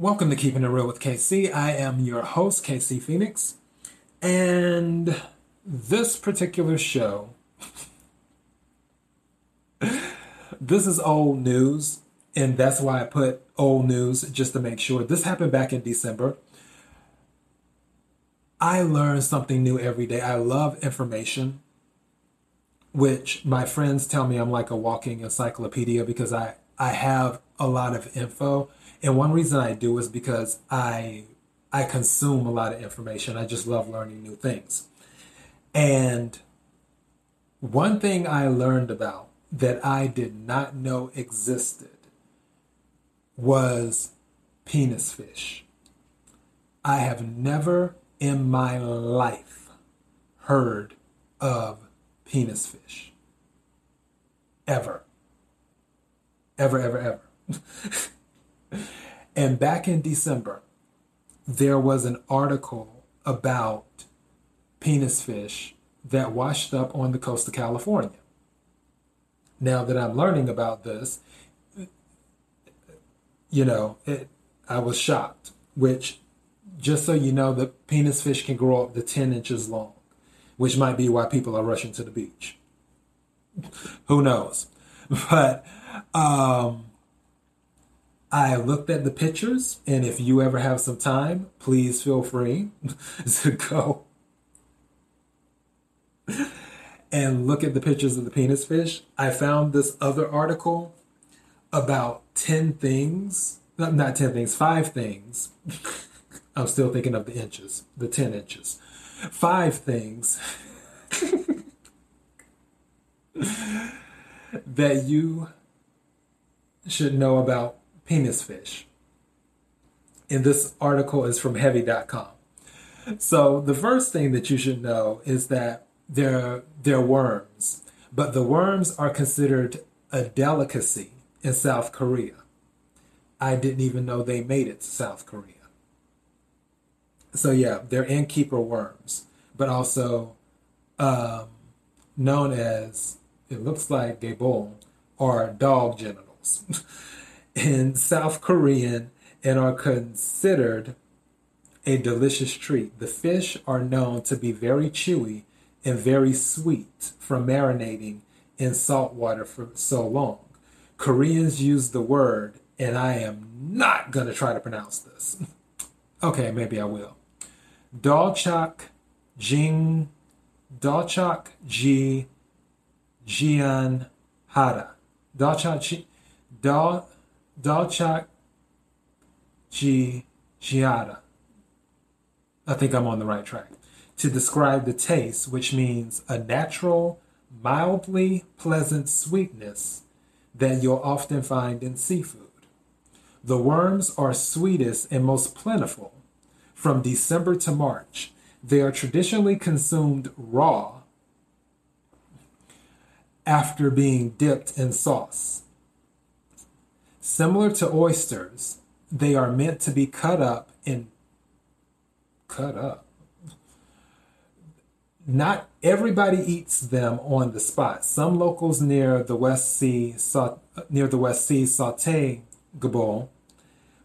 Welcome to Keeping It Real with KC. I am your host, KC Phoenix. And this particular show, this is old news. And that's why I put old news just to make sure. This happened back in December. I learn something new every day. I love information, which my friends tell me I'm like a walking encyclopedia because I, I have a lot of info and one reason I do is because I I consume a lot of information. I just love learning new things. And one thing I learned about that I did not know existed was penis fish. I have never in my life heard of penis fish. Ever. Ever, ever, ever. And back in December, there was an article about penis fish that washed up on the coast of California. Now that I'm learning about this, you know, it, I was shocked, which, just so you know, the penis fish can grow up to 10 inches long, which might be why people are rushing to the beach. Who knows? But, um, I looked at the pictures, and if you ever have some time, please feel free to go and look at the pictures of the penis fish. I found this other article about 10 things, not, not 10 things, five things. I'm still thinking of the inches, the 10 inches. Five things that you should know about penis fish. And this article is from heavy.com. So the first thing that you should know is that they're, they're worms, but the worms are considered a delicacy in South Korea. I didn't even know they made it to South Korea. So yeah, they're innkeeper worms, but also um, known as, it looks like gebol, or dog genitals. in South Korean and are considered a delicious treat. The fish are known to be very chewy and very sweet from marinating in salt water for so long. Koreans use the word, and I am not going to try to pronounce this. okay, maybe I will. Dalchak Jing Dalchak Ji Jian Hara. Dalchak Dal Dalchak G. Giada. I think I'm on the right track. To describe the taste, which means a natural, mildly pleasant sweetness that you'll often find in seafood. The worms are sweetest and most plentiful from December to March. They are traditionally consumed raw after being dipped in sauce. Similar to oysters, they are meant to be cut up and cut up. Not everybody eats them on the spot. Some locals near the West Sea near the West Sea saute gebol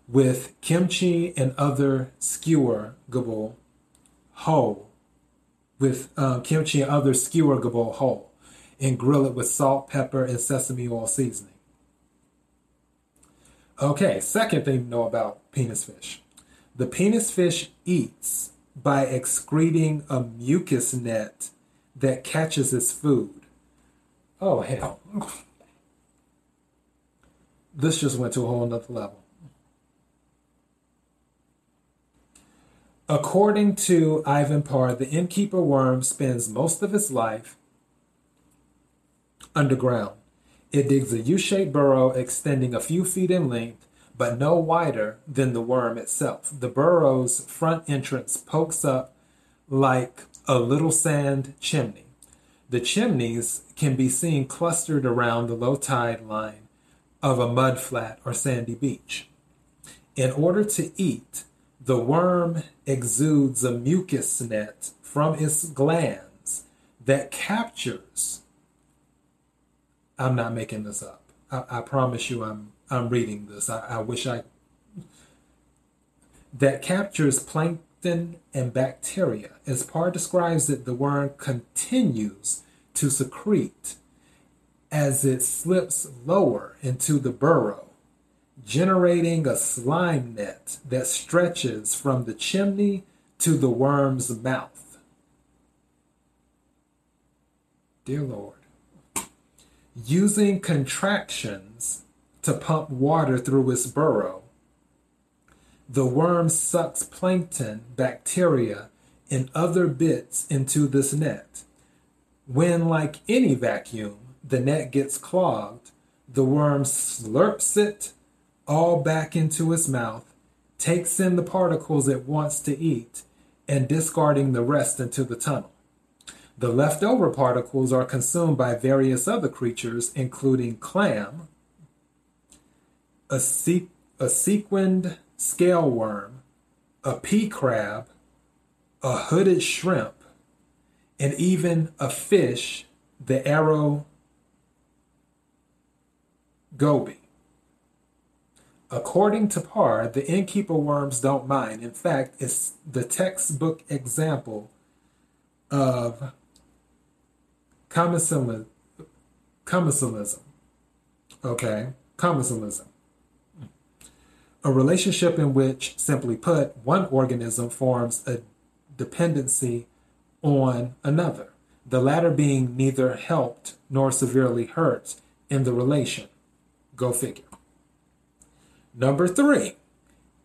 with kimchi and other skewer gebol whole with um, kimchi and other skewer gebol whole and grill it with salt, pepper, and sesame oil seasoning. Okay, second thing to know about penis fish. The penis fish eats by excreting a mucus net that catches its food. Oh, hell. This just went to a whole nother level. According to Ivan Parr, the innkeeper worm spends most of its life underground. It digs a U shaped burrow extending a few feet in length, but no wider than the worm itself. The burrow's front entrance pokes up like a little sand chimney. The chimneys can be seen clustered around the low tide line of a mud flat or sandy beach. In order to eat, the worm exudes a mucus net from its glands that captures I'm not making this up. I, I promise you, I'm I'm reading this. I, I wish I that captures plankton and bacteria. As Parr describes it, the worm continues to secrete as it slips lower into the burrow, generating a slime net that stretches from the chimney to the worm's mouth. Dear Lord. Using contractions to pump water through its burrow, the worm sucks plankton, bacteria, and other bits into this net. When, like any vacuum, the net gets clogged, the worm slurps it all back into its mouth, takes in the particles it wants to eat, and discarding the rest into the tunnel. The leftover particles are consumed by various other creatures, including clam, a, se- a sequined scale worm, a pea crab, a hooded shrimp, and even a fish, the arrow goby. According to Parr, the innkeeper worms don't mind. In fact, it's the textbook example of commensalism. Okay, commensalism. A relationship in which, simply put, one organism forms a dependency on another, the latter being neither helped nor severely hurt in the relation. Go figure. Number three,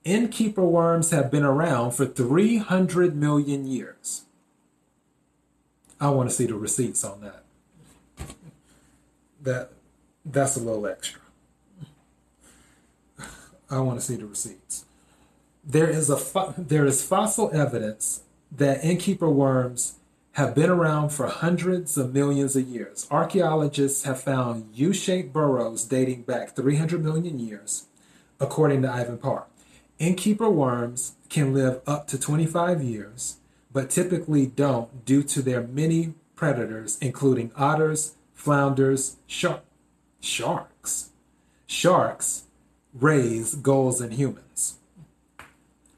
innkeeper worms have been around for 300 million years. I want to see the receipts on that. That that's a little extra. I want to see the receipts. There is a fo- there is fossil evidence that innkeeper worms have been around for hundreds of millions of years. Archaeologists have found U shaped burrows dating back 300 million years, according to Ivan Parr. Innkeeper worms can live up to 25 years, but typically don't due to their many predators, including otters, flounders, shark, sharks. Sharks rays gulls and humans.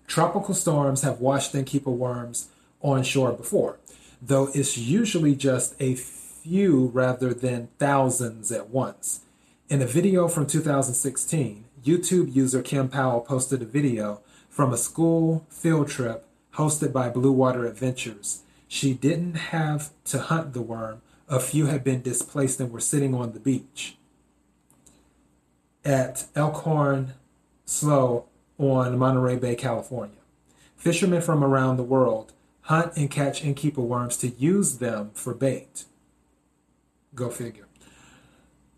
Tropical storms have washed innkeeper worms on shore before though it's usually just a few rather than thousands at once. In a video from 2016, YouTube user Kim Powell posted a video from a school field trip hosted by Blue Water Adventures. She didn't have to hunt the worm, a few had been displaced and were sitting on the beach. At Elkhorn Slough on Monterey Bay, California. Fishermen from around the world hunt and catch innkeeper worms to use them for bait. Go figure.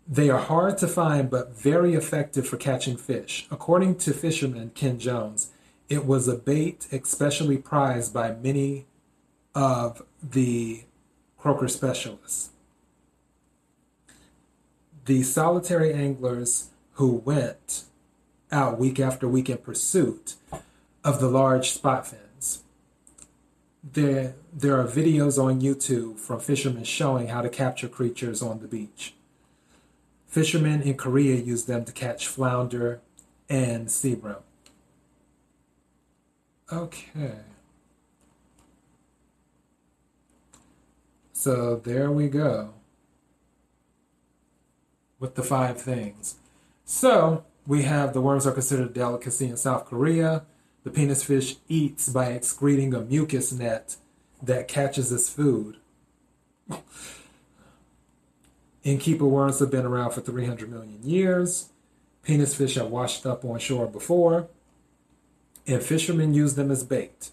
They are hard to find but very effective for catching fish. According to fisherman Ken Jones, it was a bait especially prized by many of the croaker specialists. The solitary anglers who went out week after week in pursuit of the large spot fin there there are videos on YouTube from fishermen showing how to capture creatures on the beach. Fishermen in Korea use them to catch flounder and sea bream. Okay. So there we go with the five things. So we have the worms are considered a delicacy in South Korea. The penis fish eats by excreting a mucus net that catches its food. Innkeeper worms have been around for 300 million years. Penis fish have washed up on shore before, and fishermen use them as bait.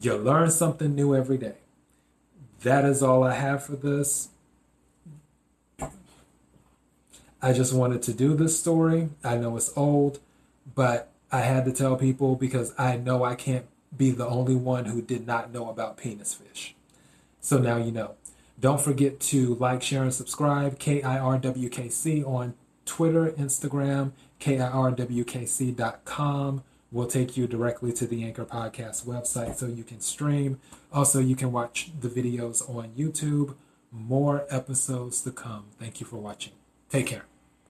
You learn something new every day. That is all I have for this. I just wanted to do this story. I know it's old, but I had to tell people because I know I can't be the only one who did not know about penis fish. So now you know. Don't forget to like, share, and subscribe. KIRWKC on Twitter, Instagram, KIRWKC.com will take you directly to the Anchor Podcast website so you can stream. Also, you can watch the videos on YouTube. More episodes to come. Thank you for watching. Take care.